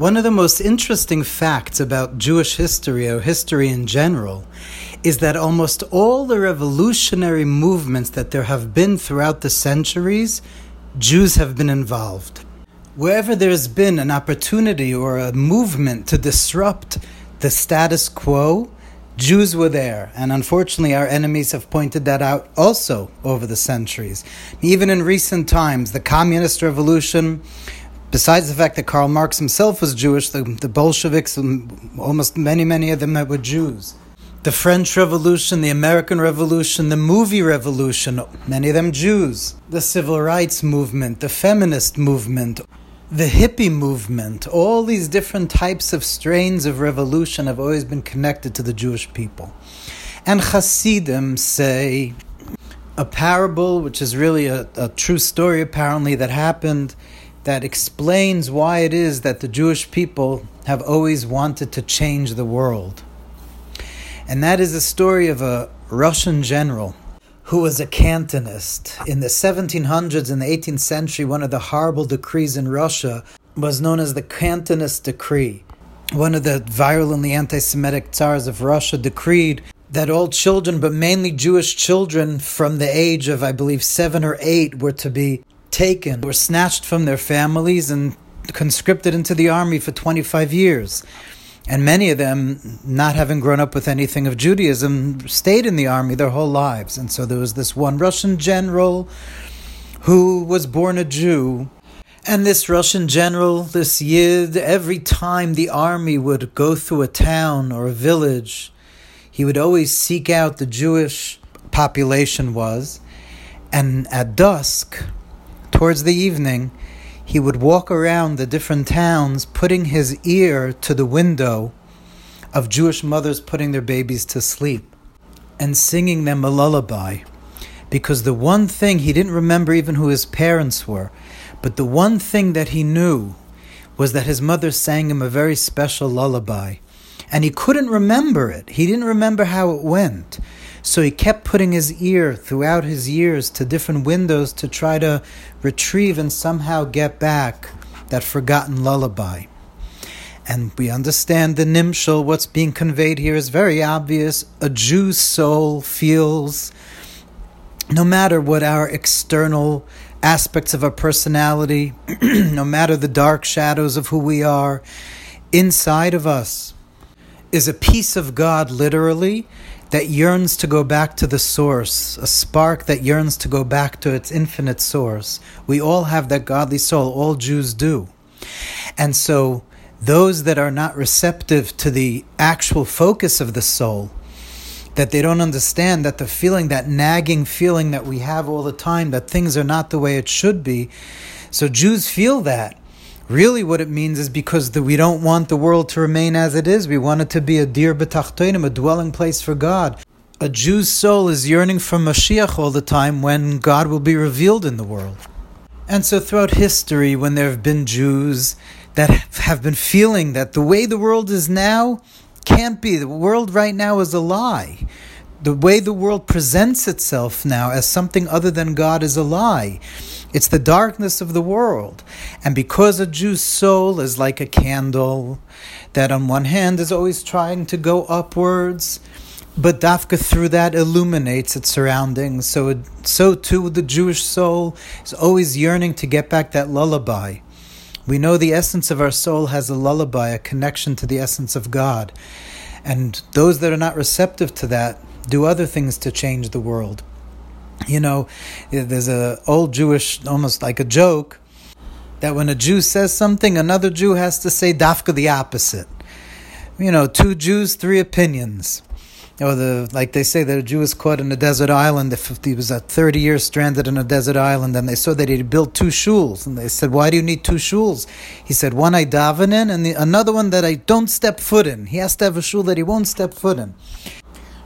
One of the most interesting facts about Jewish history or history in general is that almost all the revolutionary movements that there have been throughout the centuries, Jews have been involved. Wherever there's been an opportunity or a movement to disrupt the status quo, Jews were there. And unfortunately, our enemies have pointed that out also over the centuries. Even in recent times, the communist revolution, besides the fact that Karl Marx himself was Jewish, the, the Bolsheviks, um, almost many, many of them were Jews. The French Revolution, the American Revolution, the movie revolution, many of them Jews. The civil rights movement, the feminist movement, the hippie movement, all these different types of strains of revolution have always been connected to the Jewish people. And Hasidim say a parable, which is really a, a true story apparently that happened that explains why it is that the Jewish people have always wanted to change the world. And that is the story of a Russian general who was a Cantonist. In the 1700s and the 18th century, one of the horrible decrees in Russia was known as the Cantonist Decree. One of the virulently anti Semitic tsars of Russia decreed that all children, but mainly Jewish children from the age of, I believe, seven or eight, were to be taken, were snatched from their families and conscripted into the army for 25 years. And many of them, not having grown up with anything of Judaism, stayed in the army their whole lives. And so there was this one Russian general who was born a Jew. And this Russian general, this Yid, every time the army would go through a town or a village, he would always seek out the Jewish population was. And at dusk, towards the evening, he would walk around the different towns, putting his ear to the window of Jewish mothers putting their babies to sleep and singing them a lullaby. Because the one thing, he didn't remember even who his parents were, but the one thing that he knew was that his mother sang him a very special lullaby. And he couldn't remember it. He didn't remember how it went. So he kept putting his ear throughout his years to different windows to try to retrieve and somehow get back that forgotten lullaby. And we understand the nimshal, what's being conveyed here is very obvious. A Jew's soul feels, no matter what our external aspects of our personality, no matter the dark shadows of who we are, inside of us is a piece of God, literally, that yearns to go back to the source, a spark that yearns to go back to its infinite source. We all have that godly soul, all Jews do. And so, those that are not receptive to the actual focus of the soul, that they don't understand that the feeling, that nagging feeling that we have all the time, that things are not the way it should be. So, Jews feel that. Really, what it means is because the, we don't want the world to remain as it is. We want it to be a dir betachtoinim, a dwelling place for God. A Jew's soul is yearning for Mashiach all the time when God will be revealed in the world. And so, throughout history, when there have been Jews that have been feeling that the way the world is now can't be, the world right now is a lie the way the world presents itself now as something other than God is a lie. It's the darkness of the world. And because a Jew's soul is like a candle that on one hand is always trying to go upwards, but Dafka through that illuminates its surroundings. So, it, so too the Jewish soul is always yearning to get back that lullaby. We know the essence of our soul has a lullaby, a connection to the essence of God. And those that are not receptive to that, do other things to change the world. You know, there's a old Jewish, almost like a joke, that when a Jew says something, another Jew has to say dafka the opposite. You know, two Jews, three opinions. Or the like they say that a Jew was caught in a desert island. If he was a thirty years stranded in a desert island, and they saw that he built two shuls, and they said, "Why do you need two shuls?" He said, "One I daven in, and the, another one that I don't step foot in." He has to have a shul that he won't step foot in.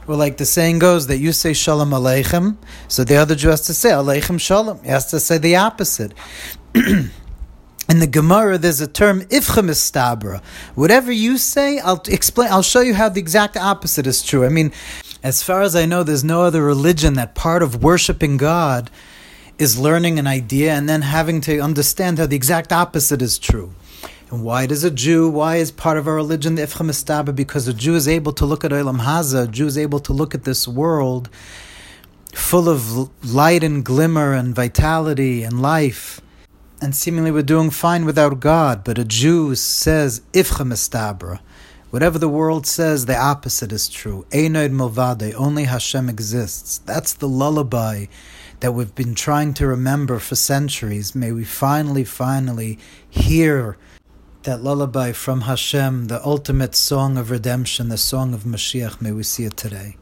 Well, like the saying goes, that you say Shalom Aleichem, so the other Jew has to say Aleichem Shalom. He has to say the opposite. In the Gemara, there's a term ifcha mistabra. Whatever you say, I'll explain. I'll show you how the exact opposite is true. I mean, as far as I know, there's no other religion that part of worshiping God is learning an idea and then having to understand how the exact opposite is true. And why does a Jew, why is part of our religion the Ifcha Mistabra? Because a Jew is able to look at Olam Hazeh, a Jew is able to look at this world full of light and glimmer and vitality and life. And seemingly we're doing fine without God, but a Jew says Ifcha Mistabra. Whatever the world says, the opposite is true. Ein Od Milvado, only Hashem exists. That's the lullaby that we've been trying to remember for centuries. May we finally, finally hear that lullaby from Hashem, the ultimate song of redemption, the song of Mashiach. May we see it today.